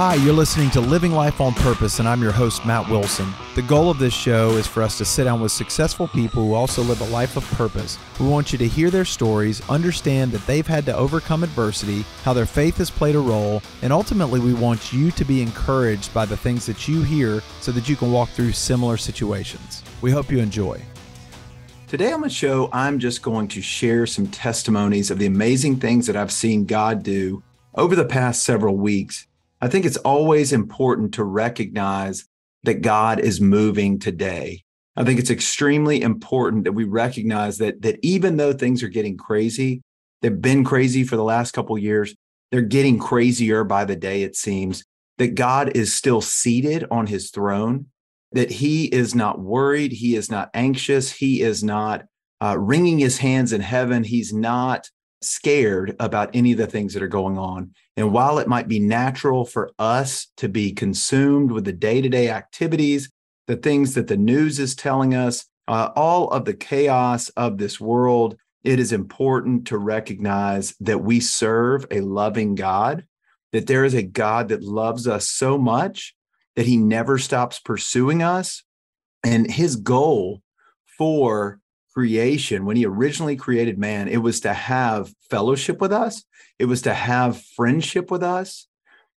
Hi, you're listening to Living Life on Purpose, and I'm your host, Matt Wilson. The goal of this show is for us to sit down with successful people who also live a life of purpose. We want you to hear their stories, understand that they've had to overcome adversity, how their faith has played a role, and ultimately, we want you to be encouraged by the things that you hear so that you can walk through similar situations. We hope you enjoy. Today on the show, I'm just going to share some testimonies of the amazing things that I've seen God do over the past several weeks. I think it's always important to recognize that God is moving today. I think it's extremely important that we recognize that that even though things are getting crazy, they've been crazy for the last couple years, they're getting crazier by the day it seems, that God is still seated on his throne, that he is not worried, he is not anxious, he is not uh, wringing his hands in heaven, he's not scared about any of the things that are going on. And while it might be natural for us to be consumed with the day to day activities, the things that the news is telling us, uh, all of the chaos of this world, it is important to recognize that we serve a loving God, that there is a God that loves us so much that he never stops pursuing us. And his goal for creation, when he originally created man, it was to have fellowship with us, it was to have friendship with us.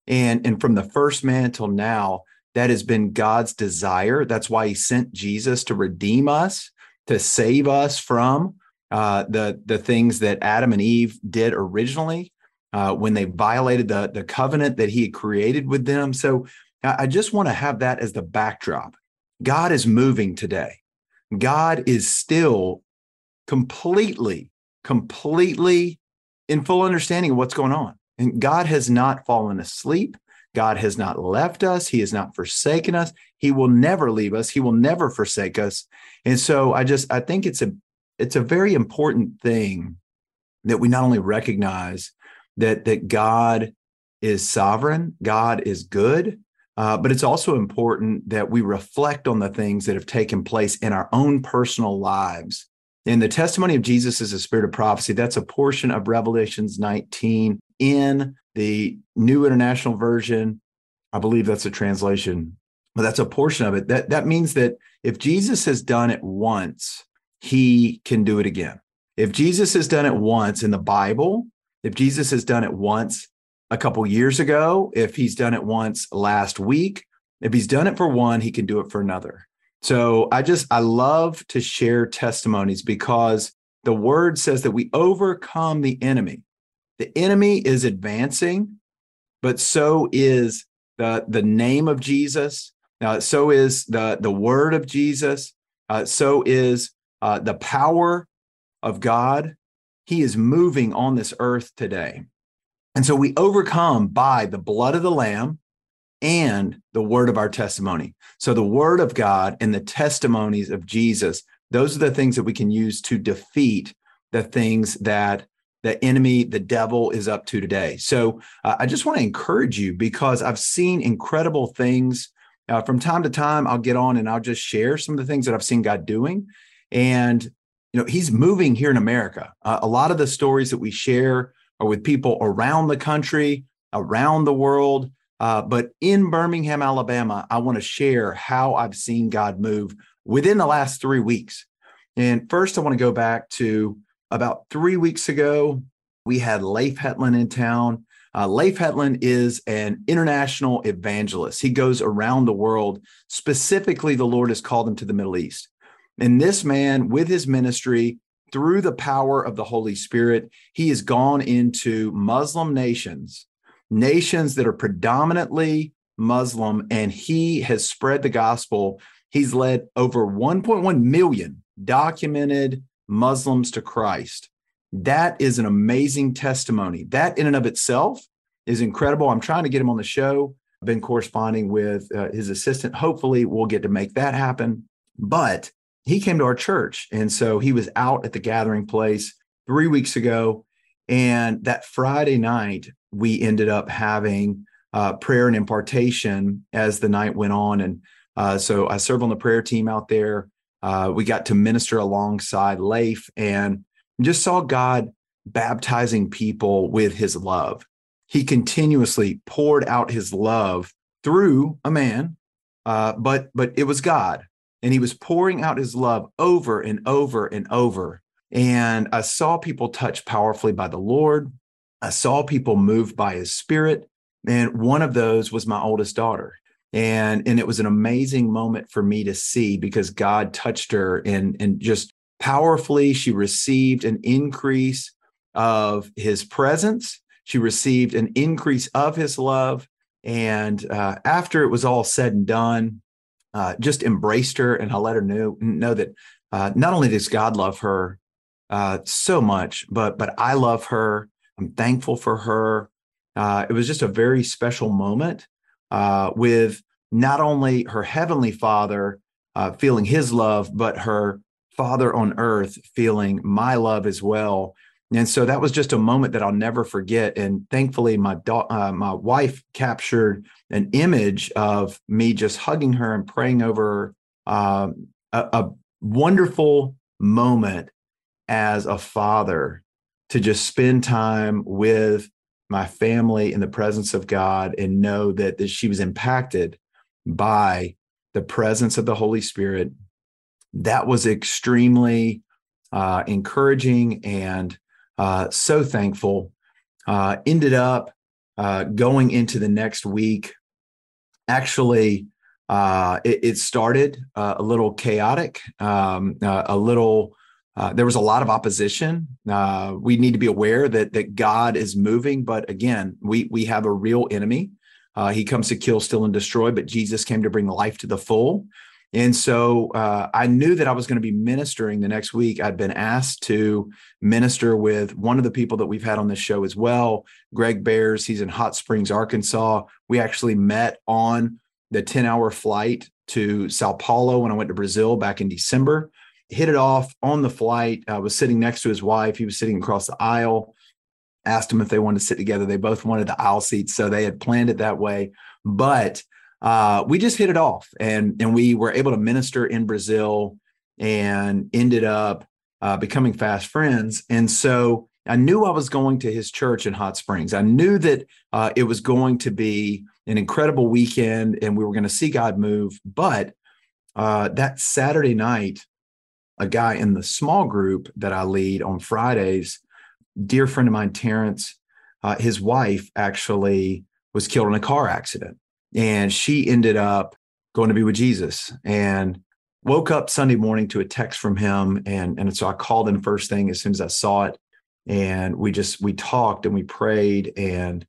And, and from the first man till now, that has been God's desire. That's why he sent Jesus to redeem us, to save us from uh, the, the things that Adam and Eve did originally uh, when they violated the, the covenant that he had created with them. So I just want to have that as the backdrop. God is moving today. God is still completely, completely in full understanding of what's going on. And God has not fallen asleep. God has not left us. He has not forsaken us. He will never leave us. He will never forsake us. And so I just I think it's a it's a very important thing that we not only recognize that that God is sovereign, God is good, uh, but it's also important that we reflect on the things that have taken place in our own personal lives. And the testimony of Jesus is a spirit of prophecy. That's a portion of Revelations 19 in the New International Version. I believe that's a translation, but that's a portion of it. That, that means that if Jesus has done it once, he can do it again. If Jesus has done it once in the Bible, if Jesus has done it once a couple years ago, if he's done it once last week, if he's done it for one, he can do it for another. So I just, I love to share testimonies because the word says that we overcome the enemy. The enemy is advancing, but so is the, the name of Jesus. Uh, so is the, the word of Jesus. Uh, so is uh, the power of God. He is moving on this earth today. And so we overcome by the blood of the Lamb and the word of our testimony. So the word of God and the testimonies of Jesus, those are the things that we can use to defeat the things that the enemy, the devil is up to today. So uh, I just want to encourage you because I've seen incredible things. Uh, from time to time, I'll get on and I'll just share some of the things that I've seen God doing. And, you know, he's moving here in America. Uh, a lot of the stories that we share or with people around the country, around the world. Uh, but in Birmingham, Alabama, I want to share how I've seen God move within the last three weeks. And first, I want to go back to about three weeks ago. We had Leif Hetland in town. Uh, Leif Hetland is an international evangelist. He goes around the world. Specifically, the Lord has called him to the Middle East. And this man, with his ministry, through the power of the Holy Spirit, he has gone into Muslim nations, nations that are predominantly Muslim, and he has spread the gospel. He's led over 1.1 million documented Muslims to Christ. That is an amazing testimony. That, in and of itself, is incredible. I'm trying to get him on the show. I've been corresponding with uh, his assistant. Hopefully, we'll get to make that happen. But he came to our church. And so he was out at the gathering place three weeks ago. And that Friday night, we ended up having uh, prayer and impartation as the night went on. And uh, so I serve on the prayer team out there. Uh, we got to minister alongside Leif and just saw God baptizing people with his love. he continuously poured out his love through a man, uh, but but it was God, and he was pouring out his love over and over and over. And I saw people touched powerfully by the Lord. I saw people moved by his spirit. And one of those was my oldest daughter. And, and it was an amazing moment for me to see because God touched her and, and just powerfully, she received an increase of his presence. She received an increase of his love. And uh, after it was all said and done, uh, just embraced her and I let her know, know that uh, not only does God love her uh, so much, but but I love her. I'm thankful for her. Uh, it was just a very special moment uh, with not only her heavenly Father feeling His love, but her Father on earth feeling my love as well. And so that was just a moment that I'll never forget. And thankfully, my da- uh, my wife captured an image of me just hugging her and praying over uh, a, a wonderful moment as a father to just spend time with my family in the presence of God and know that, that she was impacted by the presence of the Holy Spirit. That was extremely uh, encouraging and uh, so thankful. Uh, ended up uh, going into the next week. Actually, uh, it, it, started uh, a little chaotic, um, a little. there was a lot of opposition. we need to be aware that that God is moving, but again, we we have a real enemy. he comes to kill, steal, and destroy, but Jesus came to bring life to the full. And so uh, I knew that I was going to be ministering the next week. I'd been asked to minister with one of the people that we've had on this show as well, Greg Bears. He's in Hot Springs, Arkansas. We actually met on the 10 hour flight to Sao Paulo when I went to Brazil back in December. Hit it off on the flight. I was sitting next to his wife. He was sitting across the aisle. Asked him if they wanted to sit together. They both wanted the aisle seats. So they had planned it that way. But uh, we just hit it off and and we were able to minister in Brazil and ended up uh, becoming fast friends. And so I knew I was going to his church in Hot Springs. I knew that uh, it was going to be an incredible weekend and we were going to see God move. But uh, that Saturday night, a guy in the small group that I lead on Fridays, dear friend of mine, Terrence, uh, his wife actually was killed in a car accident and she ended up going to be with Jesus and woke up Sunday morning to a text from him and and so I called him first thing as soon as I saw it and we just we talked and we prayed and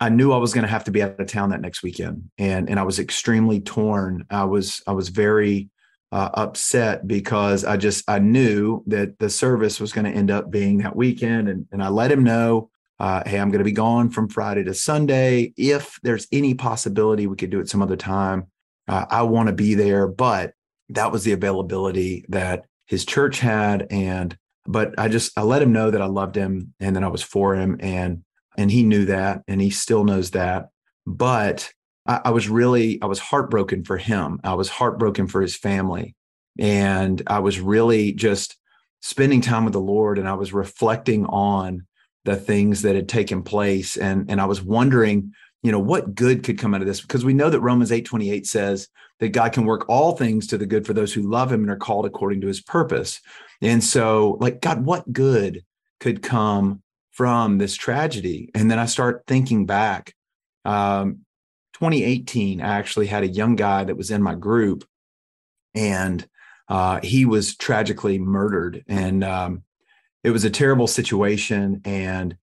I knew I was going to have to be out of town that next weekend and and I was extremely torn. I was I was very uh, upset because I just I knew that the service was going to end up being that weekend and and I let him know uh, hey, I'm going to be gone from Friday to Sunday. If there's any possibility we could do it some other time, uh, I want to be there. But that was the availability that his church had. And, but I just, I let him know that I loved him and that I was for him. And, and he knew that and he still knows that. But I, I was really, I was heartbroken for him. I was heartbroken for his family. And I was really just spending time with the Lord and I was reflecting on the things that had taken place and and I was wondering you know what good could come out of this because we know that Romans 8:28 says that God can work all things to the good for those who love him and are called according to his purpose. And so like God what good could come from this tragedy? And then I start thinking back um 2018 I actually had a young guy that was in my group and uh, he was tragically murdered and um, it was a terrible situation and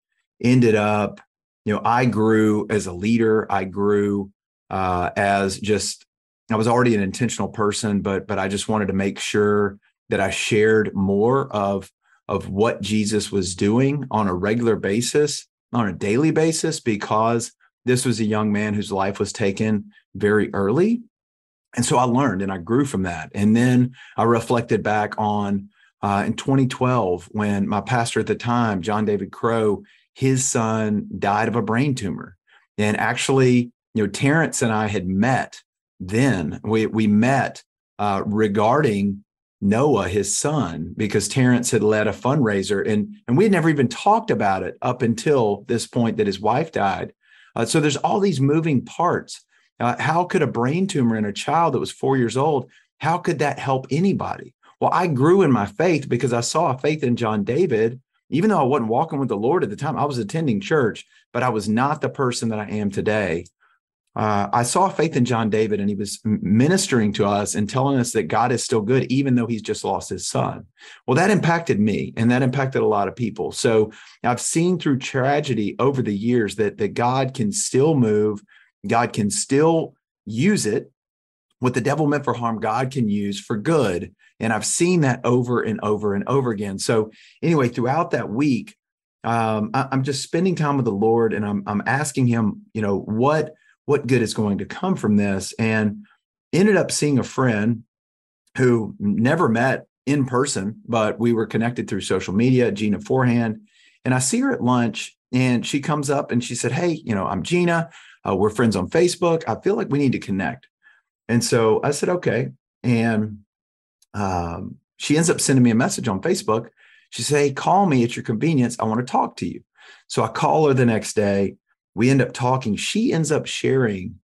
ended up you know i grew as a leader. I grew uh, as just i was already an intentional person but but i just wanted to make sure that i shared more of of what jesus was doing on a regular basis on a daily basis because this was a young man whose life was taken very early. And so i learned and i grew from that. And then i reflected back on uh, in 2012 when my pastor at the time, John David Crow, his son died of a brain tumor. And actually, you know, Terrence and I had met then. We we met uh, regarding Noah, his son, because Terrence had led a fundraiser and and we had never even talked about it up until this point that his wife died. Uh, so there's all these moving parts. Uh, how could a brain tumor in a child that was four years old, how could that help anybody? Well, I grew in my faith because I saw a faith in John David. Even though I wasn't walking with the Lord at the time, I was attending church, but I was not the person that I am today. Uh, I saw faith in John David, and he was ministering to us and telling us that God is still good, even though he's just lost his son. Well, that impacted me, and that impacted a lot of people. So I've seen through tragedy over the years that that God can still move, God can still use it. What the devil meant for harm, God can use for good. And I've seen that over and over and over again. So anyway, throughout that week, um, I, I'm just spending time with the Lord, and I'm I'm asking Him, you know, what what good is going to come from this? And ended up seeing a friend who never met in person, but we were connected through social media, Gina Forehand. And I see her at lunch and she comes up and she said, Hey, you know, I'm Gina. Uh, we're friends on Facebook. I feel like we need to connect. And so I said, okay. And um, she ends up sending me a message on Facebook. She said, Hey, call me at your convenience. I want to talk to you. So I call her the next day we end up talking. She ends up sharing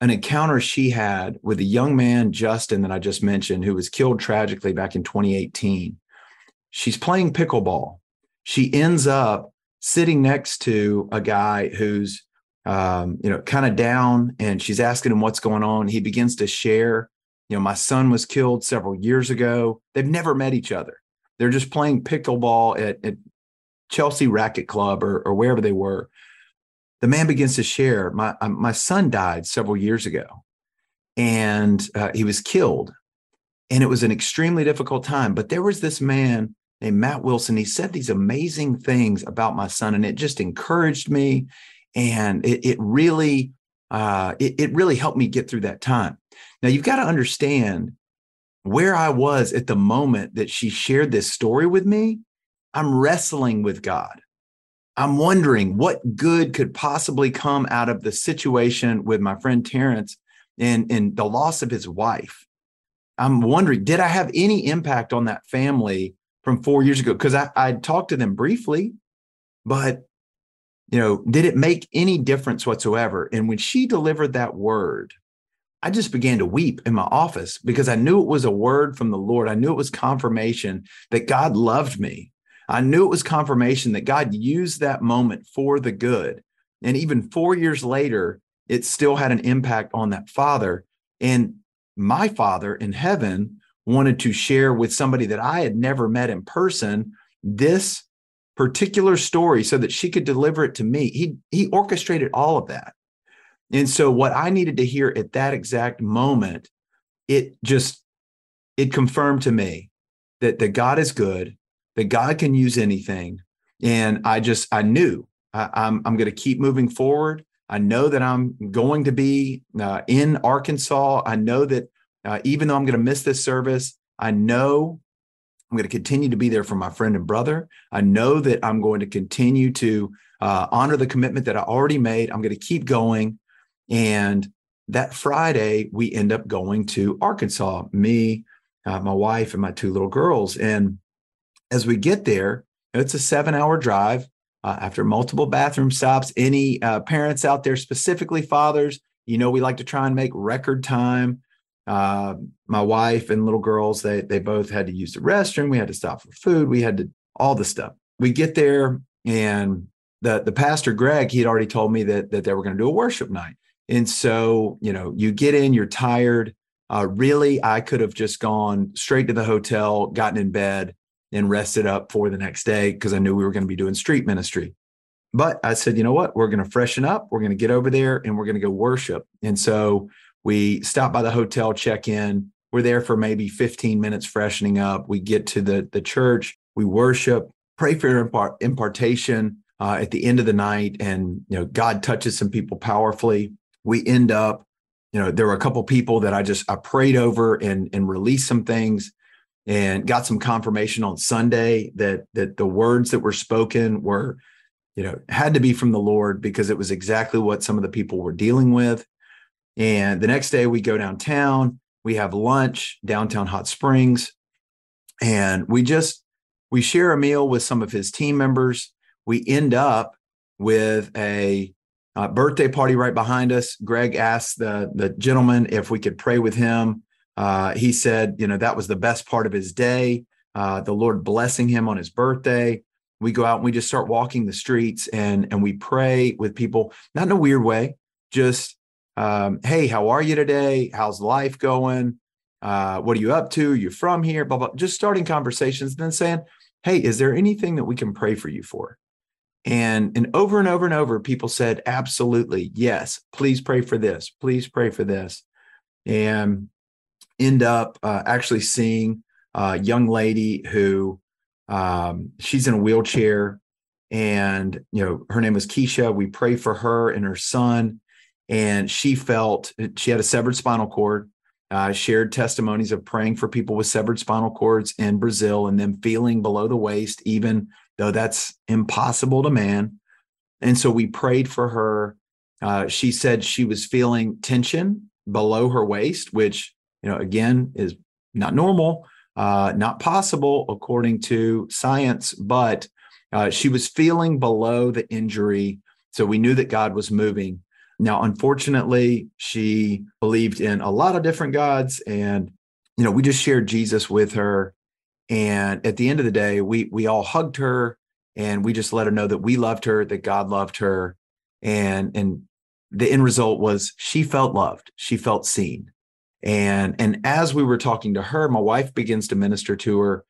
an encounter she had with a young man, Justin, that I just mentioned, who was killed tragically back in 2018. She's playing pickleball. She ends up sitting next to a guy who's, um, you know, kind of down, and she's asking him what's going on. He begins to share, you know, my son was killed several years ago. They've never met each other. They're just playing pickleball at, at Chelsea Racket Club or, or wherever they were the man begins to share my uh, my son died several years ago and uh, he was killed and it was an extremely difficult time but there was this man named matt wilson he said these amazing things about my son and it just encouraged me and it, it really uh, it, it really helped me get through that time now you've got to understand where i was at the moment that she shared this story with me i'm wrestling with god I'm wondering what good could possibly come out of the situation with my friend Terrence and, and the loss of his wife. I'm wondering, did I have any impact on that family from four years ago? Because I, I talked to them briefly, but you know, did it make any difference whatsoever? And when she delivered that word, I just began to weep in my office because I knew it was a word from the Lord. I knew it was confirmation that God loved me I knew it was confirmation that God used that moment for the good. And even four years later, it still had an impact on that father. And my father in heaven wanted to share with somebody that I had never met in person this particular story so that she could deliver it to me. He he orchestrated all of that. And so what I needed to hear at that exact moment, it just it confirmed to me that that God is good that God can use anything. And I just, I knew I, I'm, I'm going to keep moving forward. I know that I'm going to be uh, in Arkansas. I know that uh, even though I'm going to miss this service, I know I'm going to continue to be there for my friend and brother. I know that I'm going to continue to uh, honor the commitment that I already made. I'm going to keep going. And that Friday, we end up going to Arkansas, me, uh, my wife, and my two little girls. And as we get there, it's a seven hour drive uh, after multiple bathroom stops. Any uh, parents out there, specifically fathers, you know, we like to try and make record time. Uh, my wife and little girls, they, they both had to use the restroom. We had to stop for food. We had to, all the stuff. We get there and the, the pastor, Greg, he had already told me that, that they were going to do a worship night. And so, you know, you get in, you're tired. Uh, really, I could have just gone straight to the hotel, gotten in bed, and rested up for the next day because I knew we were going to be doing street ministry. But I said, you know what? We're going to freshen up. We're going to get over there and we're going to go worship. And so we stop by the hotel, check in. We're there for maybe 15 minutes freshening up. We get to the, the church, we worship, pray for impart- impartation uh, at the end of the night. And, you know, God touches some people powerfully. We end up, you know, there were a couple people that I just, I prayed over and, and released some things and got some confirmation on Sunday that that the words that were spoken were, you know, had to be from the Lord because it was exactly what some of the people were dealing with. And the next day we go downtown, we have lunch downtown Hot Springs, and we just we share a meal with some of his team members. We end up with a uh, birthday party right behind us. Greg asked the the gentleman if we could pray with him. Uh, he said, you know, that was the best part of his day. Uh, the Lord blessing him on his birthday. We go out and we just start walking the streets and and we pray with people, not in a weird way, just um, hey, how are you today? How's life going? Uh, what are you up to? You're from here, blah, blah, just starting conversations, and then saying, hey, is there anything that we can pray for you for? And, and over and over and over, people said, absolutely, yes, please pray for this, please pray for this. And end up uh, actually seeing a young lady who um, she's in a wheelchair and you know her name was keisha we pray for her and her son and she felt she had a severed spinal cord uh, shared testimonies of praying for people with severed spinal cords in Brazil and them feeling below the waist, even though that's impossible to man. And so we prayed for her. Uh, she said she was feeling tension below her waist, which, you know, again, is not normal, uh, not possible according to science, but uh, she was feeling below the injury. So we knew that God was moving. Now, unfortunately, she believed in a lot of different gods, and you know, we just shared Jesus with her. And at the end of the day, we we all hugged her, and we just let her know that we loved her, that God loved her, and and the end result was she felt loved, she felt seen, and and as we were talking to her, my wife begins to minister to her.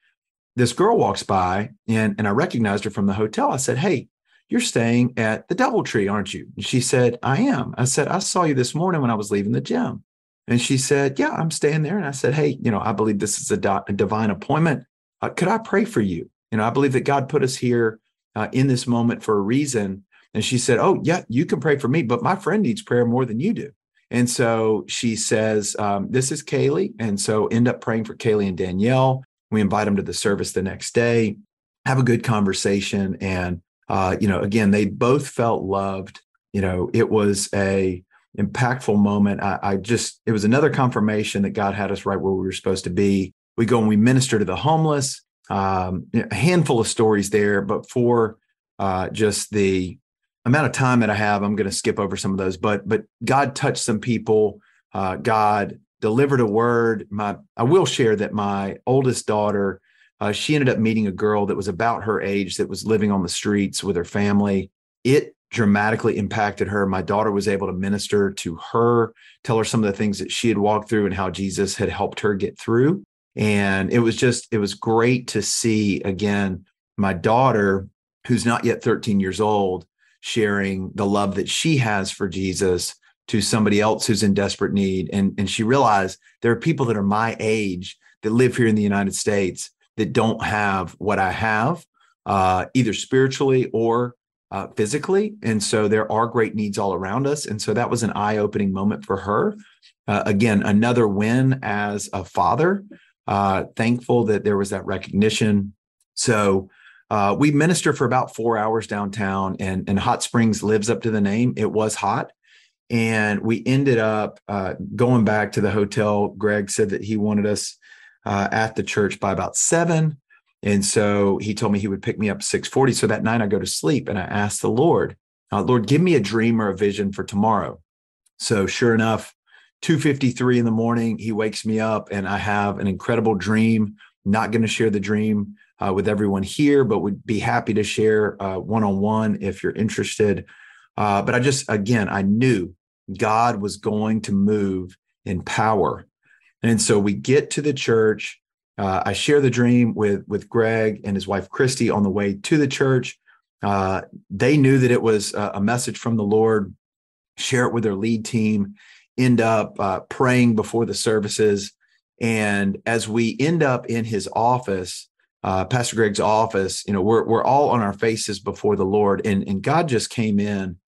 This girl walks by, and and I recognized her from the hotel. I said, "Hey, you're staying at the Doubletree, aren't you? And she said, I am. I said, I saw you this morning when I was leaving the gym. And she said, Yeah, I'm staying there. And I said, Hey, you know, I believe this is a, do- a divine appointment. Uh, could I pray for you? You know, I believe that God put us here uh, in this moment for a reason. And she said, Oh, yeah, you can pray for me, but my friend needs prayer more than you do. And so she says, um, This is Kaylee. And so end up praying for Kaylee and Danielle. We invite them to the service the next day, have a good conversation. And uh, you know, again, they both felt loved. You know, it was a impactful moment. I, I, just, it was another confirmation that God had us right where we were supposed to be. We go and we minister to the homeless. Um, a handful of stories there, but for uh, just the amount of time that I have, I'm going to skip over some of those. But but God touched some people. Uh, God delivered a word. My I will share that my oldest daughter uh, she ended up meeting a girl that was about her age that was living on the streets with her family. It dramatically impacted her. My daughter was able to minister to her, tell her some of the things that she had walked through and how Jesus had helped her get through. And it was just, it was great to see again my daughter, who's not yet 13 years old, sharing the love that she has for Jesus to somebody else who's in desperate need. And, and she realized there are people that are my age that live here in the United States that don't have what I have, uh, either spiritually or uh, physically. And so there are great needs all around us. And so that was an eye opening moment for her. Uh, again, another win as a father. Uh, thankful that there was that recognition. So uh, we minister for about four hours downtown, and, and Hot Springs lives up to the name. It was hot. And we ended up uh, going back to the hotel. Greg said that he wanted us uh, at the church by about seven. And so he told me he would pick me up 640. So that night I go to sleep and I ask the Lord, uh, Lord, give me a dream or a vision for tomorrow. So sure enough, 253 in the morning, he wakes me up and I have an incredible dream. Not going to share the dream uh, with everyone here, but would be happy to share one on one if you're interested. Uh, but I just, again, I knew God was going to move in power and so we get to the church. Uh, I share the dream with with Greg and his wife Christy on the way to the church. Uh, they knew that it was a message from the Lord. Share it with their lead team. End up uh, praying before the services, and as we end up in his office, uh, Pastor Greg's office, you know, we're we're all on our faces before the Lord, and and God just came in,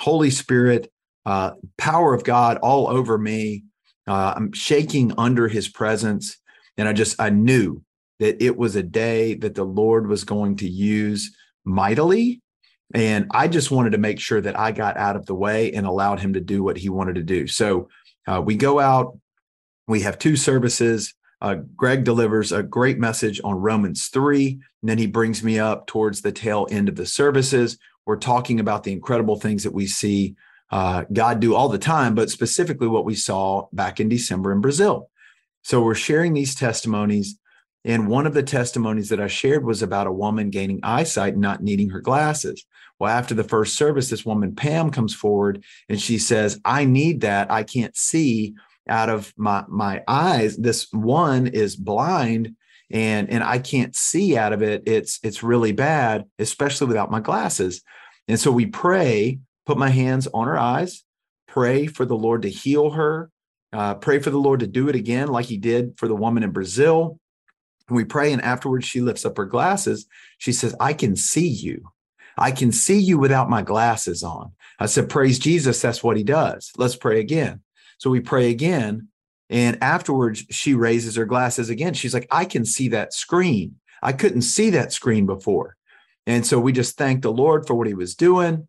Holy Spirit, uh, power of God all over me. Uh, I'm shaking under his presence. And I just, I knew that it was a day that the Lord was going to use mightily. And I just wanted to make sure that I got out of the way and allowed him to do what he wanted to do. So uh, we go out, we have two services. Uh, Greg delivers a great message on Romans 3. And then he brings me up towards the tail end of the services. we're talking about the incredible things that we see uh, God do all the time, but specifically what we saw back in December in Brazil. So we're sharing these testimonies. And one of the testimonies that I shared was about a woman gaining eyesight and not needing her glasses. Well, after the first service, this woman, Pam, comes forward and she says, I need that. I can't see out of my, my eyes. This one is blind and, and I can't see out of it. It's, it's really bad, especially without my glasses. And so we pray put my hands on her eyes, pray for the Lord to heal her, uh, pray for the Lord to do it again, like he did for the woman in Brazil. And we pray, and afterwards she lifts up her glasses. She says, I can see you. I can see you without my glasses on. I said, Praise Jesus. That's what he does. Let's pray again. So we pray again. And afterwards, she raises her glasses again. She's like, I can see that screen. I couldn't see that screen before. And so we just thank the Lord for what he was doing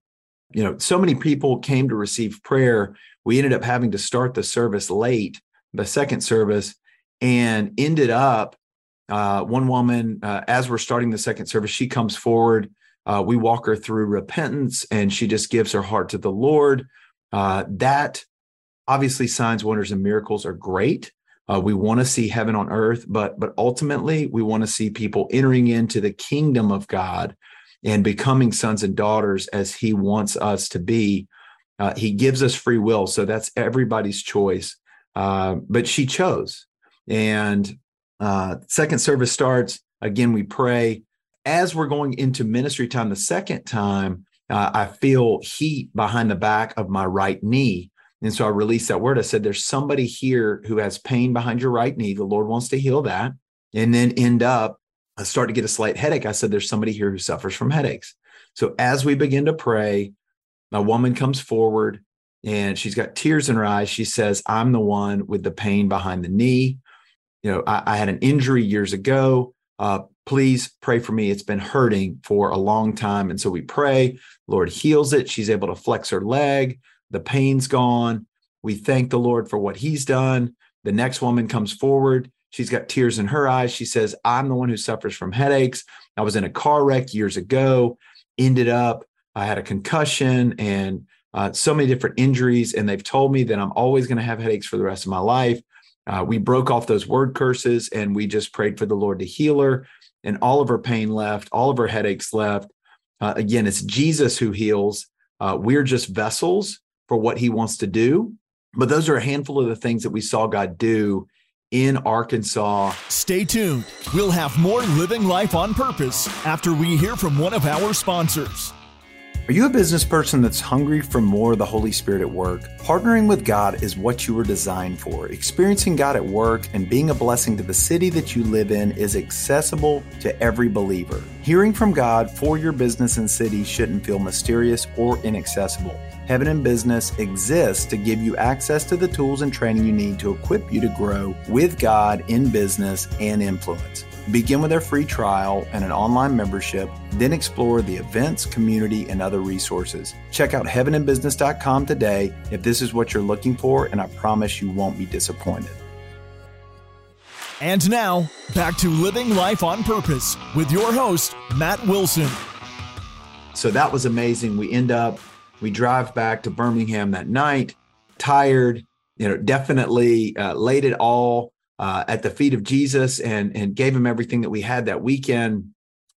you know, so many people came to receive prayer. We ended up having to start the service late, the second service, and ended up uh, one woman, uh, as we're starting the second service, she comes forward. Uh, we walk her through repentance and she just gives her heart to the Lord. Uh, that obviously, signs, wonders, and miracles are great. Uh, we want to see heaven on earth, but but ultimately, we want to see people entering into the kingdom of God and becoming sons and daughters as he wants us to be. Uh, he gives us free will. So that's everybody's choice. Uh, but she chose. And uh, second service starts. Again, we pray. As we're going into ministry time the second time, uh, I feel heat behind the back of my right knee. And so I released that word. I said, There's somebody here who has pain behind your right knee. The Lord wants to heal that. And then end up I start to get a slight headache. I said, There's somebody here who suffers from headaches. So as we begin to pray, a woman comes forward and she's got tears in her eyes. She says, I'm the one with the pain behind the knee. You know, I, I had an injury years ago. Uh, please pray for me. It's been hurting for a long time. And so we pray, Lord heals it. She's able to flex her leg. The pain's gone. We thank the Lord for what he's done. The next woman comes forward. She's got tears in her eyes. She says, I'm the one who suffers from headaches. I was in a car wreck years ago, ended up, I had a concussion and uh, so many different injuries. And they've told me that I'm always going to have headaches for the rest of my life. Uh, we broke off those word curses and we just prayed for the Lord to heal her. And all of her pain left, all of her headaches left. Uh, again, it's Jesus who heals. Uh, we're just vessels for what he wants to do. But those are a handful of the things that we saw God do in Arkansas. Stay tuned. We'll have more Living Life on Purpose after we hear from one of our sponsors. Are you a business person that's hungry for more of the Holy Spirit at work? Partnering with God is what you were designed for. Experiencing God at work and being a blessing to the city that you live in is accessible to every believer. Hearing from God for your business and city shouldn't feel mysterious or inaccessible. Heaven in Business exists to give you access to the tools and training you need to equip you to grow with God in business and influence. Begin with our free trial and an online membership, then explore the events, community, and other resources. Check out heaveninbusiness.com today if this is what you're looking for, and I promise you won't be disappointed. And now, back to Living Life on Purpose with your host, Matt Wilson. So that was amazing. We end up we drive back to Birmingham that night, tired, you know, definitely uh, laid it all uh, at the feet of Jesus and, and gave him everything that we had that weekend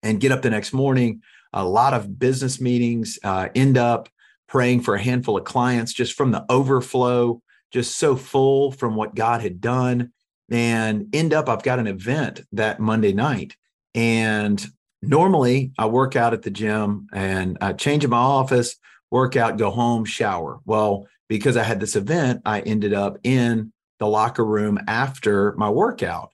and get up the next morning. A lot of business meetings, uh, end up praying for a handful of clients just from the overflow, just so full from what God had done. And end up, I've got an event that Monday night. And normally I work out at the gym and I change in my office, work out, go home, shower. Well, because I had this event, I ended up in the locker room after my workout.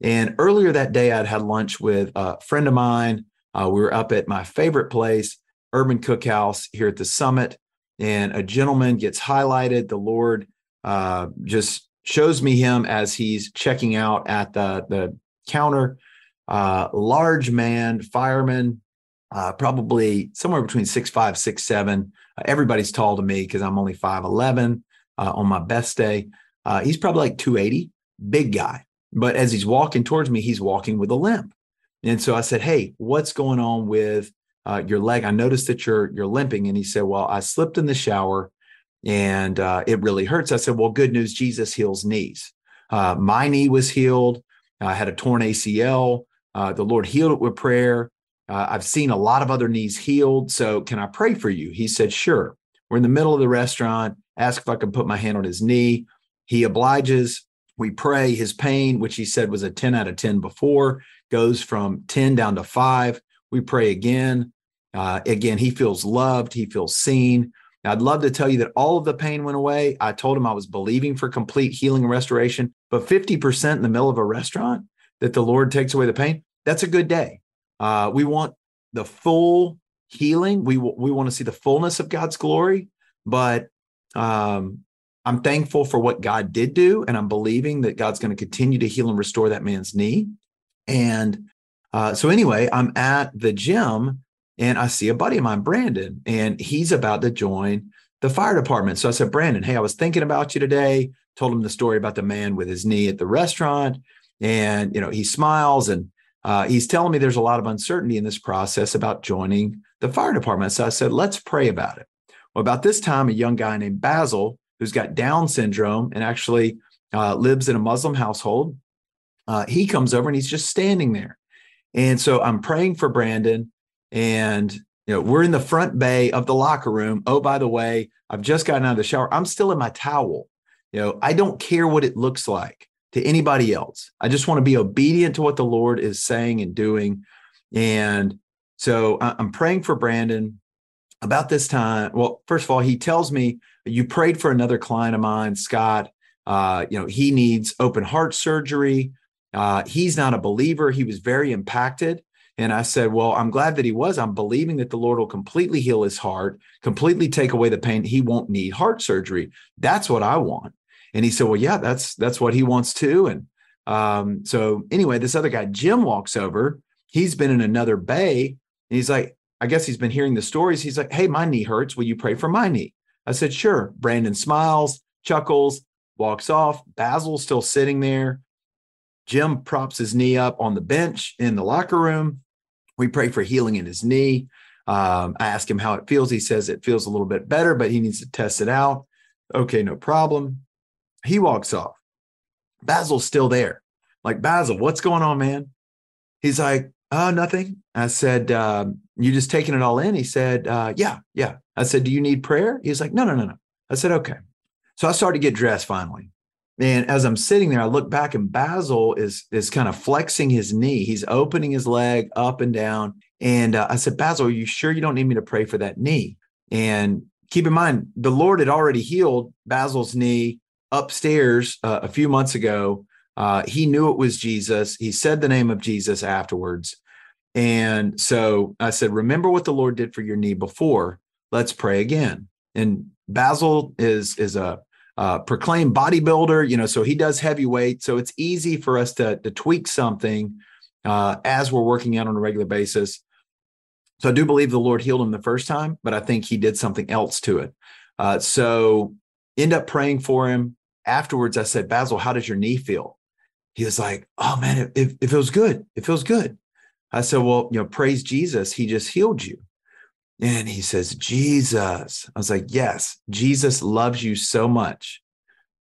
And earlier that day, I'd had lunch with a friend of mine. Uh, we were up at my favorite place, Urban Cookhouse here at the summit. And a gentleman gets highlighted. The Lord uh, just shows me him as he's checking out at the, the counter. Uh, large man, fireman, uh, probably somewhere between six five, six seven. Uh, everybody's tall to me because I'm only five eleven uh, on my best day. Uh, he's probably like two eighty, big guy. But as he's walking towards me, he's walking with a limp. And so I said, "Hey, what's going on with uh, your leg? I noticed that you're you're limping." And he said, "Well, I slipped in the shower, and uh, it really hurts." I said, "Well, good news. Jesus heals knees. Uh, my knee was healed. I had a torn ACL. The Lord healed it with prayer. Uh, I've seen a lot of other knees healed. So can I pray for you?" He said, "Sure." We're in the middle of the restaurant. Ask if I can put my hand on his knee. He obliges. We pray. His pain, which he said was a 10 out of 10 before, goes from 10 down to five. We pray again. Uh, again, he feels loved. He feels seen. I'd love to tell you that all of the pain went away. I told him I was believing for complete healing and restoration, but 50% in the middle of a restaurant that the Lord takes away the pain, that's a good day. Uh, we want the full healing. We, we want to see the fullness of God's glory, but um, I'm thankful for what God did do, and I'm believing that God's going to continue to heal and restore that man's knee. And uh, so, anyway, I'm at the gym and I see a buddy of mine, Brandon, and he's about to join the fire department. So I said, Brandon, hey, I was thinking about you today. Told him the story about the man with his knee at the restaurant, and you know he smiles and uh, he's telling me there's a lot of uncertainty in this process about joining the fire department. So I said, let's pray about it. Well, about this time, a young guy named Basil, who's got Down syndrome and actually uh, lives in a Muslim household, uh, he comes over and he's just standing there. And so I'm praying for Brandon, and you know we're in the front bay of the locker room. Oh, by the way, I've just gotten out of the shower. I'm still in my towel. You know, I don't care what it looks like to anybody else. I just want to be obedient to what the Lord is saying and doing. And so I'm praying for Brandon about this time. Well, first of all, he tells me you prayed for another client of mine, Scott. Uh, you know, he needs open heart surgery. Uh, he's not a believer. He was very impacted. And I said, Well, I'm glad that he was. I'm believing that the Lord will completely heal his heart, completely take away the pain. He won't need heart surgery. That's what I want. And he said, Well, yeah, that's that's what he wants too. And um, so anyway, this other guy, Jim, walks over. He's been in another bay, and he's like, I guess he's been hearing the stories. He's like, Hey, my knee hurts. Will you pray for my knee? I said, Sure. Brandon smiles, chuckles, walks off. Basil's still sitting there. Jim props his knee up on the bench in the locker room. We pray for healing in his knee. Um, I ask him how it feels. He says it feels a little bit better, but he needs to test it out. Okay, no problem. He walks off. Basil's still there. Like, Basil, what's going on, man? He's like, oh, nothing. I said, um, you just taking it all in? He said, uh, yeah, yeah. I said, do you need prayer? He's like, no, no, no, no. I said, okay. So I started to get dressed finally. And as I'm sitting there, I look back and Basil is is kind of flexing his knee. He's opening his leg up and down. And uh, I said, Basil, are you sure you don't need me to pray for that knee? And keep in mind, the Lord had already healed Basil's knee upstairs uh, a few months ago. Uh, he knew it was Jesus. He said the name of Jesus afterwards. And so I said, Remember what the Lord did for your knee before. Let's pray again. And Basil is is a uh, proclaimed bodybuilder, you know, so he does heavyweight. So it's easy for us to, to tweak something uh, as we're working out on a regular basis. So I do believe the Lord healed him the first time, but I think he did something else to it. Uh, so end up praying for him. Afterwards, I said, Basil, how does your knee feel? He was like, Oh man, it, it, feels good. It feels good. I said, Well, you know, praise Jesus. He just healed you. And he says, Jesus. I was like, Yes, Jesus loves you so much.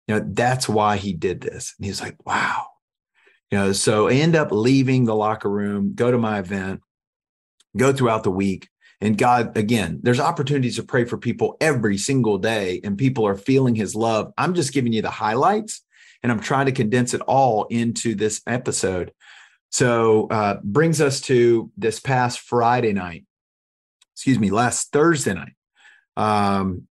You know, that's why he did this. And he's like, Wow. You know, so I end up leaving the locker room, go to my event, go throughout the week. And God, again, there's opportunities to pray for people every single day, and people are feeling his love. I'm just giving you the highlights and I'm trying to condense it all into this episode. So, uh, brings us to this past Friday night excuse me, last Thursday night. Um,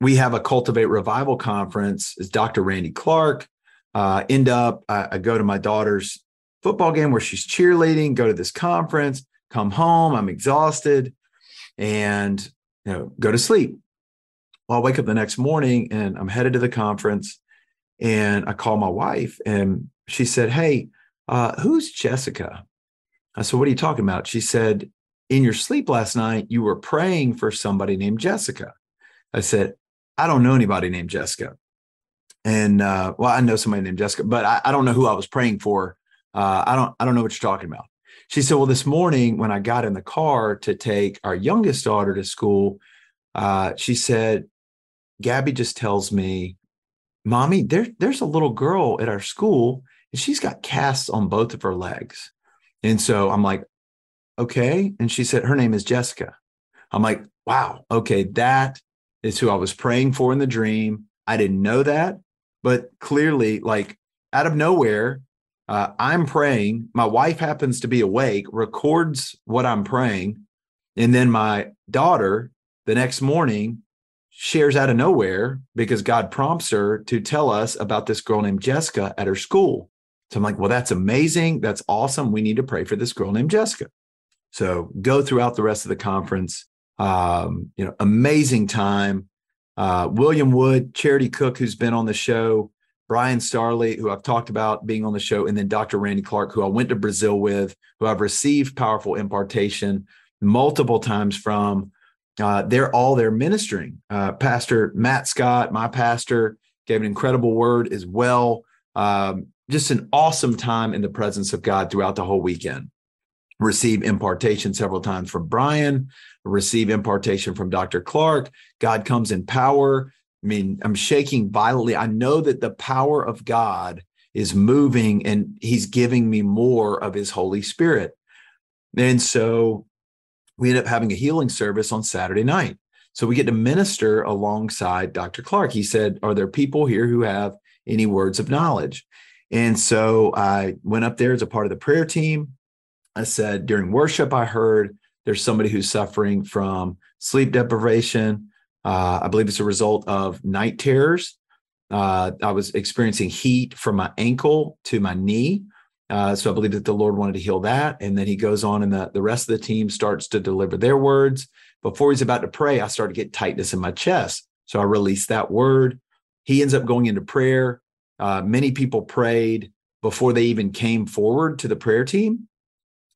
we have a Cultivate Revival conference. Is Dr. Randy Clark. Uh, end up, I, I go to my daughter's football game where she's cheerleading, go to this conference, come home, I'm exhausted, and you know, go to sleep. Well, I wake up the next morning and I'm headed to the conference, and I call my wife, and she said, "Hey, uh, who's Jessica?" I said, "What are you talking about?" She said, in your sleep last night, you were praying for somebody named Jessica. I said, I don't know anybody named Jessica. And uh, well, I know somebody named Jessica, but I, I, don't know who I was praying for. Uh, I don't I don't know what you're talking about. She said, Well, this morning when I got in the car to take our youngest daughter to school, uh, she said, Gabby just tells me, Mommy, there, there's a little girl at our school and she's got casts on both of her legs. And so I'm like, okay. And she said, her name is Jessica. I'm like, wow, okay, that is who I was praying for in the dream. I didn't know that, but clearly, like out of nowhere, uh, I'm praying. My wife happens to be awake, records what I'm praying. And then my daughter, the next morning, shares out of nowhere because God prompts her to tell us about this girl named Jessica at her school. So I'm like, well, that's amazing. That's awesome. We need to pray for this girl named Jessica. So go throughout the rest of the conference. Um, you know, amazing time. Uh, William Wood, Charity Cook, who's been on the show, Brian Starley, who I've talked about being on the show, and then Dr. Randy Clark, who I went to Brazil with, who I've received powerful impartation multiple times from. Uh, they're all there ministering. Uh, pastor Matt Scott, my pastor, gave an incredible word as well. Um, just an awesome time in the presence of God throughout the whole weekend. Receive impartation several times from Brian, receive impartation from Dr. Clark. God comes in power. I mean, I'm shaking violently. I know that the power of God is moving and he's giving me more of his Holy Spirit. And so we end up having a healing service on Saturday night. So we get to minister alongside Dr. Clark. He said, Are there people here who have any words of knowledge? And so I went up there as a part of the prayer team. I said, During worship, I heard there's somebody who's suffering from sleep deprivation. Uh, I believe it's a result of night terrors. Uh, I was experiencing heat from my ankle to my knee. Uh, so I believe that the Lord wanted to heal that. And then he goes on, and the, the rest of the team starts to deliver their words. Before he's about to pray, I start to get tightness in my chest. So I release that word. He ends up going into prayer. Uh, many people prayed before they even came forward to the prayer team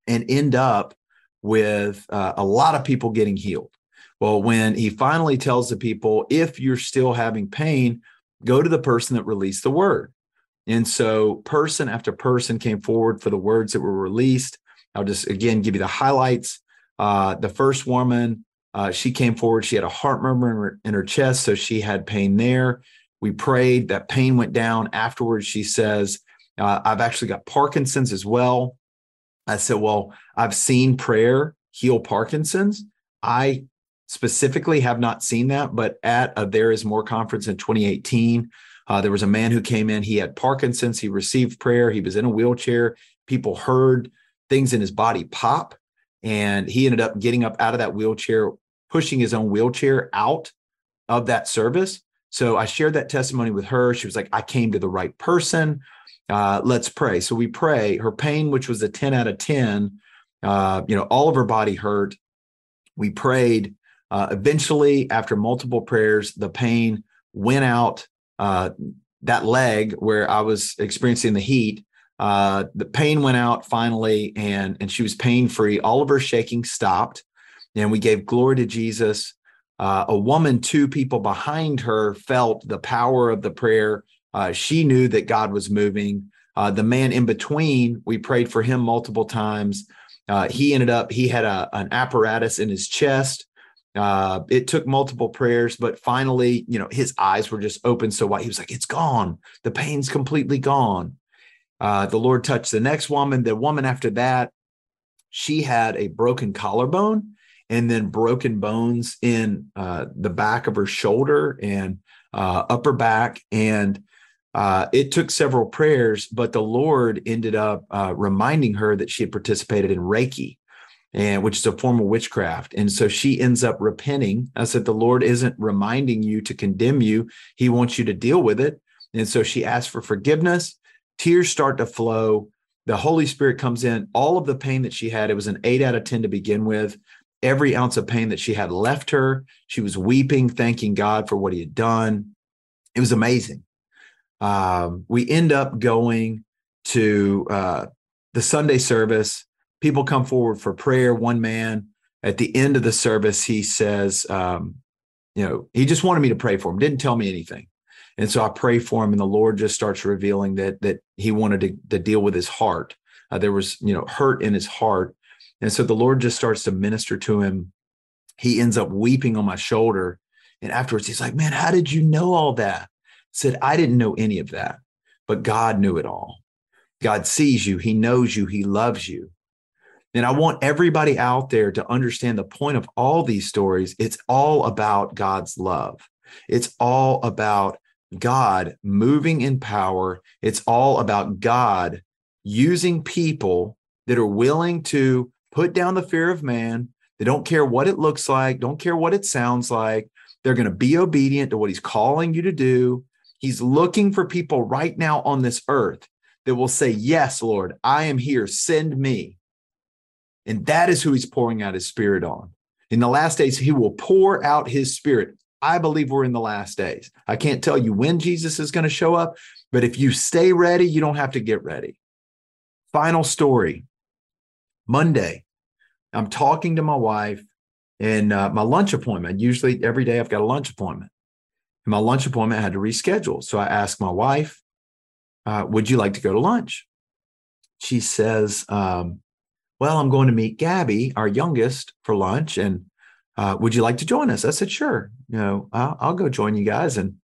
and end up with uh, a lot of people getting healed. Well, when he finally tells the people, if you're still having pain, go to the person that released the word. And so, person after person came forward for the words that were released. I'll just again give you the highlights. Uh, the first woman, uh, she came forward. She had a heart murmur in her, in her chest, so she had pain there. We prayed. That pain went down. Afterwards, she says, uh, I've actually got Parkinson's as well. I said, Well, I've seen prayer heal Parkinson's. I specifically have not seen that, but at a There Is More conference in 2018, uh, there was a man who came in. He had Parkinson's. He received prayer. He was in a wheelchair. People heard things in his body pop, and he ended up getting up out of that wheelchair, pushing his own wheelchair out of that service. So I shared that testimony with her. She was like, I came to the right person. Uh, let's pray. So we pray. Her pain, which was a 10 out of 10, uh, you know, all of her body hurt. We prayed. Uh, eventually, after multiple prayers, the pain went out uh, that leg where I was experiencing the heat, uh, the pain went out finally, and and she was pain free. All of her shaking stopped, and we gave glory to Jesus. Uh, a woman, two people behind her, felt the power of the prayer. Uh, she knew that God was moving. Uh, the man in between, we prayed for him multiple times. He ended up he had a, an apparatus in his chest uh, it took multiple prayers, but finally, you know, his eyes were just open so wide. He was like, "It's gone. The pain's completely gone." Uh, the Lord touched the next woman. The woman after that, she had a broken collarbone and then broken bones in uh, the back of her shoulder and uh, upper back. And uh, it took several prayers, but the Lord ended up uh, reminding her that she had participated in Reiki and which is a form of witchcraft. And so she ends up repenting. I said, the Lord isn't reminding you to condemn you. He wants you to deal with it. And so she asks for forgiveness. Tears start to flow. The Holy Spirit comes in. All of the pain that she had, it was an eight out of 10 to begin with. Every ounce of pain that she had left her. She was weeping, thanking God for what he had done. It was amazing. Um, we end up going to uh, the Sunday service people come forward for prayer. One man at the end of the service, he says, um, you know, he just wanted me to pray for him, didn't tell me anything. And so I pray for him, and the Lord just starts revealing that that he wanted to, to deal with his heart. Uh, there was, you know, hurt in his heart. And so the Lord just starts to minister to him. He ends up weeping on my shoulder. And afterwards, he's like, Man, how did you know all that? I said, I didn't know any of that, but God knew it all. God sees you, He knows you, He loves you. And I want everybody out there to understand the point of all these stories. It's all about God's love. It's all about God moving in power. It's all about God using people that are willing to put down the fear of man. They don't care what it looks like, don't care what it sounds like. They're going to be obedient to what he's calling you to do. He's looking for people right now on this earth that will say, Yes, Lord, I am here. Send me. And that is who he's pouring out his spirit on. In the last days, he will pour out his spirit. I believe we're in the last days. I can't tell you when Jesus is going to show up, but if you stay ready, you don't have to get ready. Final story Monday, I'm talking to my wife and uh, my lunch appointment. Usually every day I've got a lunch appointment. And my lunch appointment I had to reschedule. So I asked my wife, uh, Would you like to go to lunch? She says, um, Well, I'm going to meet Gabby, our youngest, for lunch. And uh, would you like to join us? I said, Sure. You know, I'll, I'll go join you guys. And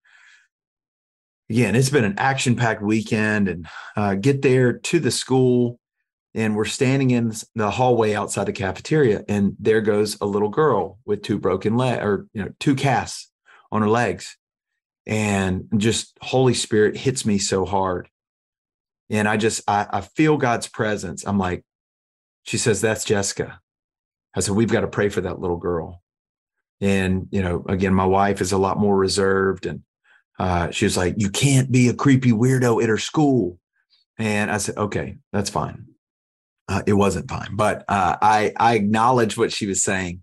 again, it's been an action packed weekend and uh, get there to the school and we're standing in the hallway outside the cafeteria and there goes a little girl with two broken leg or you know two casts on her legs and just holy spirit hits me so hard and i just I, I feel god's presence i'm like she says that's jessica. I said we've got to pray for that little girl. And you know again my wife is a lot more reserved and uh, she was like you can't be a creepy weirdo at her school. And i said okay that's fine. Uh, it wasn't fine, but uh, I I acknowledged what she was saying,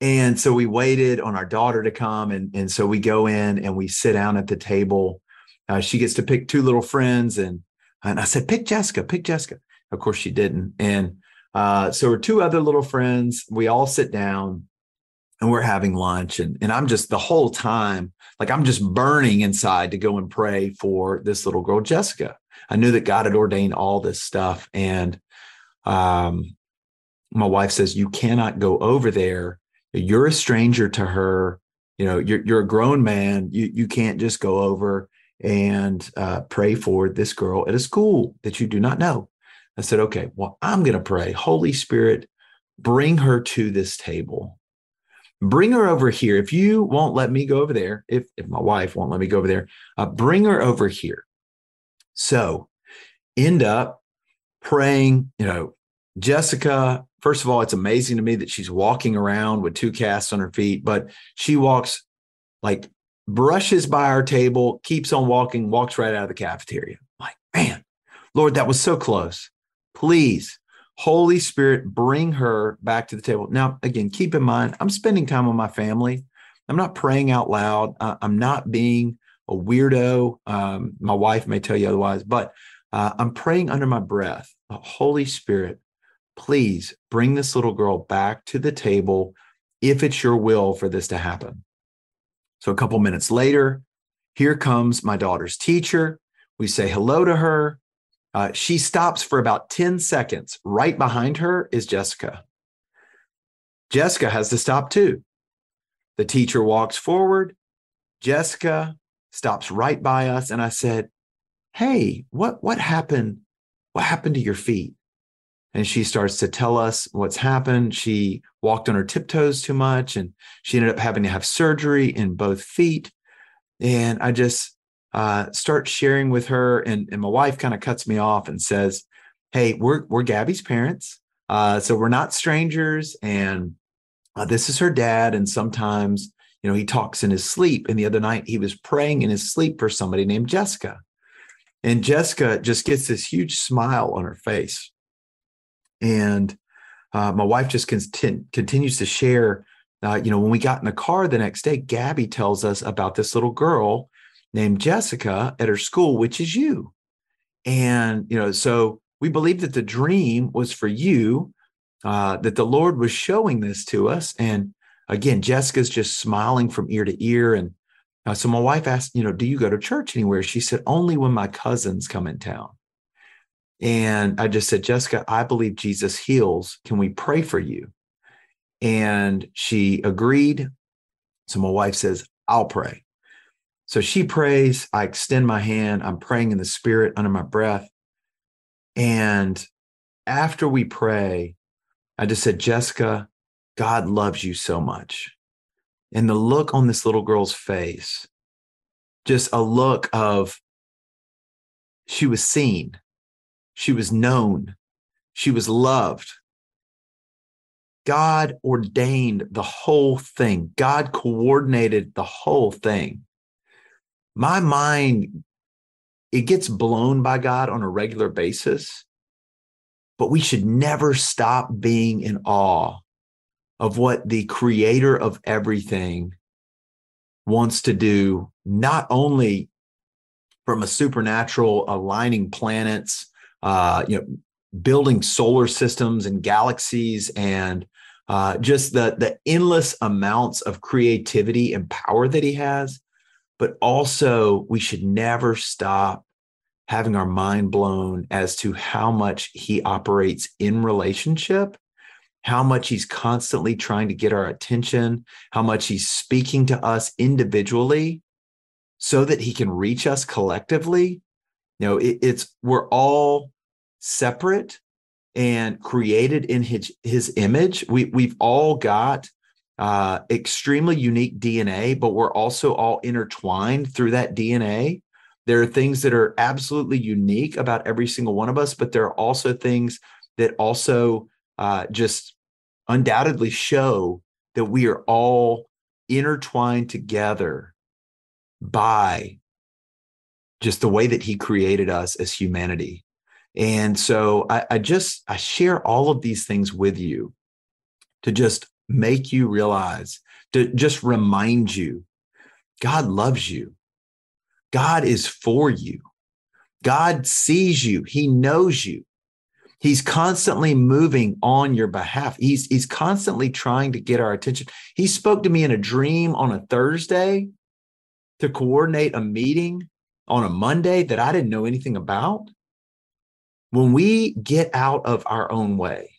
and so we waited on our daughter to come, and and so we go in and we sit down at the table. Uh, she gets to pick two little friends, and and I said, pick Jessica, pick Jessica. Of course, she didn't, and uh, so we're two other little friends. We all sit down, and we're having lunch, and and I'm just the whole time like I'm just burning inside to go and pray for this little girl, Jessica. I knew that God had ordained all this stuff, and um, my wife says you cannot go over there you're a stranger to her you know you're, you're a grown man you, you can't just go over and uh, pray for this girl at a school that you do not know i said okay well i'm going to pray holy spirit bring her to this table bring her over here if you won't let me go over there if, if my wife won't let me go over there uh, bring her over here so end up praying, you know, Jessica, first of all, it's amazing to me that she's walking around with two casts on her feet, but she walks like brushes by our table, keeps on walking, walks right out of the cafeteria. like, man, Lord, that was so close. Please, Holy Spirit, bring her back to the table. Now, again, keep in mind, I'm spending time with my family. I'm not praying out loud. I'm not being a weirdo. Um, my wife may tell you otherwise, but uh, I'm praying under my breath. Holy Spirit, please bring this little girl back to the table if it's your will for this to happen. So a couple minutes later, here comes my daughter's teacher. We say hello to her. Uh, she stops for about 10 seconds. Right behind her is Jessica. Jessica has to stop too. The teacher walks forward. Jessica stops right by us. And I said, hey, what what happened? What happened to your feet? And she starts to tell us what's happened. She walked on her tiptoes too much and she ended up having to have surgery in both feet. And I just uh, start sharing with her, and, and my wife kind of cuts me off and says, Hey, we're, we're Gabby's parents. Uh, so we're not strangers. And uh, this is her dad. And sometimes, you know, he talks in his sleep. And the other night he was praying in his sleep for somebody named Jessica. And Jessica just gets this huge smile on her face. And uh, my wife just con- continues to share. Uh, you know, when we got in the car the next day, Gabby tells us about this little girl named Jessica at her school, which is you. And, you know, so we believe that the dream was for you, uh, that the Lord was showing this to us. And again, Jessica's just smiling from ear to ear. And uh, so my wife asked, you know, do you go to church anywhere? She said, only when my cousins come in town. And I just said, Jessica, I believe Jesus heals. Can we pray for you? And she agreed. So my wife says, I'll pray. So she prays. I extend my hand. I'm praying in the spirit under my breath. And after we pray, I just said, Jessica, God loves you so much. And the look on this little girl's face, just a look of she was seen, she was known, she was loved. God ordained the whole thing, God coordinated the whole thing. My mind, it gets blown by God on a regular basis, but we should never stop being in awe of what the creator of everything wants to do, not only from a supernatural aligning planets, uh, you know, building solar systems and galaxies and uh, just the the endless amounts of creativity and power that he has but also we should never stop having our mind blown as to how much he operates in relationship how much he's constantly trying to get our attention how much he's speaking to us individually so that he can reach us collectively you know it, it's we're all separate and created in his his image. We we've all got uh, extremely unique DNA, but we're also all intertwined through that DNA. There are things that are absolutely unique about every single one of us, but there are also things that also uh, just undoubtedly show that we are all intertwined together by just the way that he created us as humanity. And so I, I just I share all of these things with you to just make you realize, to just remind you, God loves you. God is for you. God sees you. He knows you. He's constantly moving on your behalf. He's, he's constantly trying to get our attention. He spoke to me in a dream on a Thursday to coordinate a meeting on a Monday that I didn't know anything about when we get out of our own way,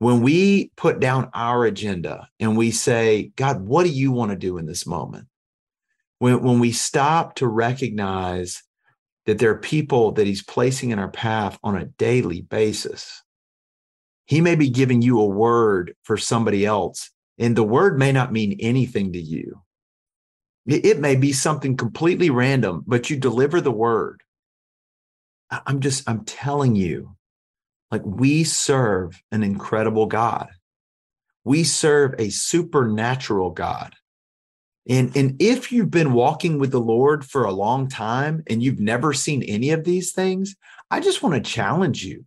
when we put down our agenda and we say, God, what do you want to do in this moment? When, when we stop to recognize that there are people that he's placing in our path on a daily basis, he may be giving you a word for somebody else, and the word may not mean anything to you. It, may be something completely random, but you deliver the word I'm just, I'm telling you, like we serve an incredible God. We serve a supernatural God. And, and if you've been walking with the Lord for a long time and you've never seen any of these things, I just want to challenge you.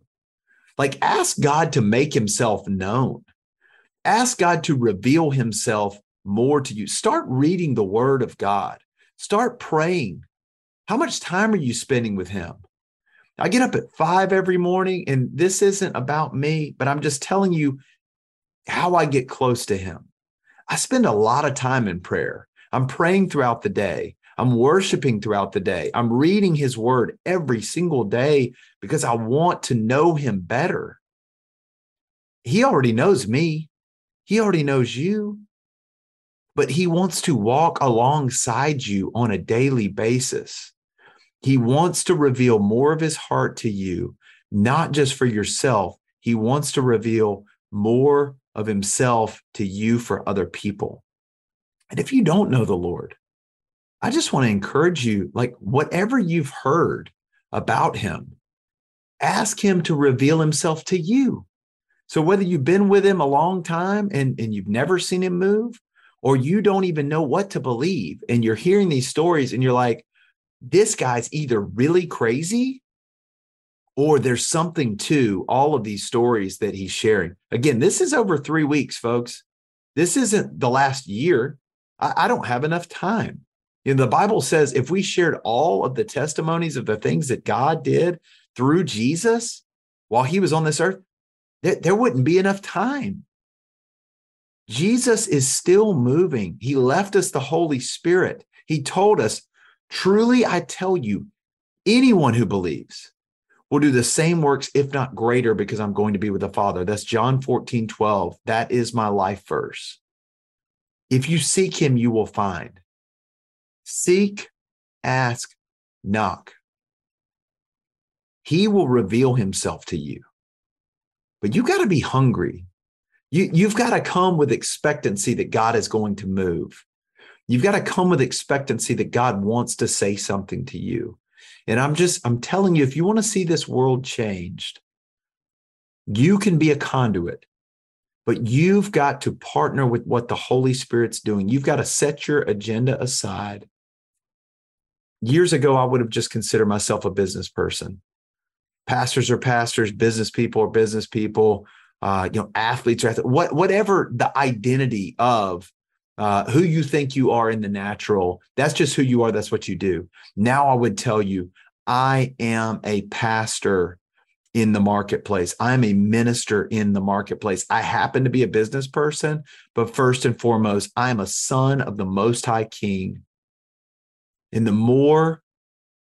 Like, ask God to make himself known. Ask God to reveal himself more to you. Start reading the word of God. Start praying. How much time are you spending with him? I get up at five every morning, and this isn't about me, but I'm just telling you how I get close to Him. I spend a lot of time in prayer. I'm praying throughout the day. I'm worshiping throughout the day. I'm reading His Word every single day because I want to know Him better. He already knows me, He already knows you, but He wants to walk alongside you on a daily basis. He wants to reveal more of his heart to you, not just for yourself. He wants to reveal more of himself to you for other people. And if you don't know the Lord, I just want to encourage you like, whatever you've heard about him, ask him to reveal himself to you. So, whether you've been with him a long time and, and you've never seen him move, or you don't even know what to believe, and you're hearing these stories and you're like, this guy's either really crazy or there's something to all of these stories that he's sharing. Again, this is over three weeks, folks. This isn't the last year. I, I, don't have enough time. You know, the Bible says if we shared all of the testimonies of the things that God did through Jesus while he was on this earth, there, there wouldn't be enough time. Jesus is still moving. He left us the Holy Spirit. He told us Truly, I tell you, anyone who believes will do the same works, if not greater, because I'm going to be with the Father. That's John 14, 12. That is my life verse. If you seek him, you will find. Seek, ask, knock. He will reveal himself to you. But you've got to be hungry. You, you've got to come with expectancy that God is going to move. You've got to come with expectancy that God wants to say something to you. And I'm just, I'm telling you, if you want to see this world changed, you can be a conduit, but you've got to partner with what the Holy Spirit's doing. You've got to set your agenda aside. Years ago, I would have just considered myself a business person. Pastors are pastors, business people are business people, uh, you know, athletes are athletes, what, whatever the identity of uh, who you think you are in the natural. That's just who you are. That's what you do. Now I would tell you, I am a pastor in the marketplace. I'm a minister in the marketplace. I happen to be a business person, but first and foremost, I'm a son of the Most High King. And the more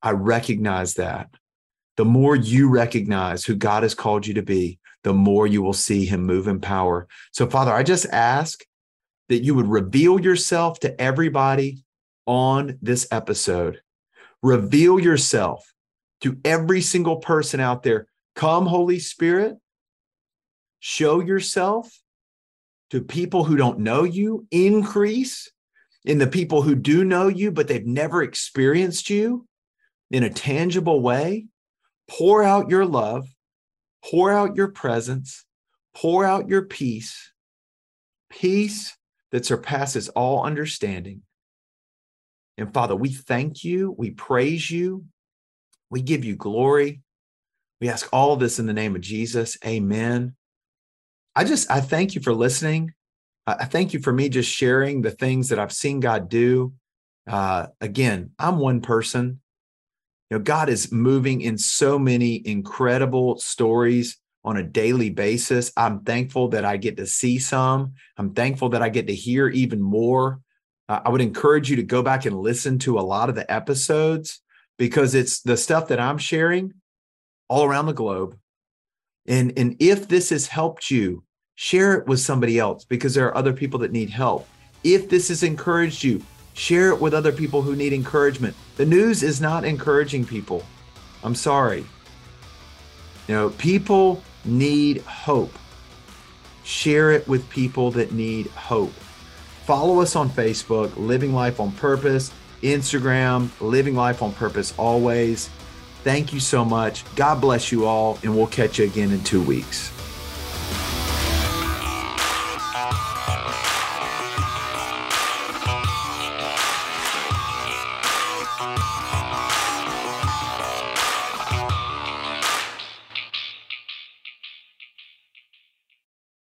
I recognize that, the more you recognize who God has called you to be, the more you will see him move in power. So, Father, I just ask that you would reveal yourself to everybody on this episode. Reveal yourself to every single person out there. Come, Holy Spirit, show yourself to people who don't know you, increase in the people who do know you, but they've never experienced you in a tangible way. Pour out your love, pour out your presence, pour out your peace. Peace that surpasses all understanding. And Father, we thank you, we praise you, we give you glory. We ask all this in the name of Jesus. Amen. I just, I thank you for listening. I thank you for me just sharing the things that I've seen God do. Uh, again, I'm one person. You know, God is moving in so many incredible stories on a daily basis. I'm thankful that I get to see some. I'm thankful that I get to hear even more. Uh, I would encourage you to go back and listen to a lot of the episodes because it's the stuff that I'm sharing all around the globe. And, and if this has helped you, share it with somebody else because there are other people that need help. If this has encouraged you, share it with other people who need encouragement. The news is not encouraging people. I'm sorry. You know, people need hope. Share it with people that need hope. Follow us on Facebook, Living Life on Purpose, Instagram, Living Life on Purpose always. Thank you so much. God bless you all, and we'll catch you again in two weeks.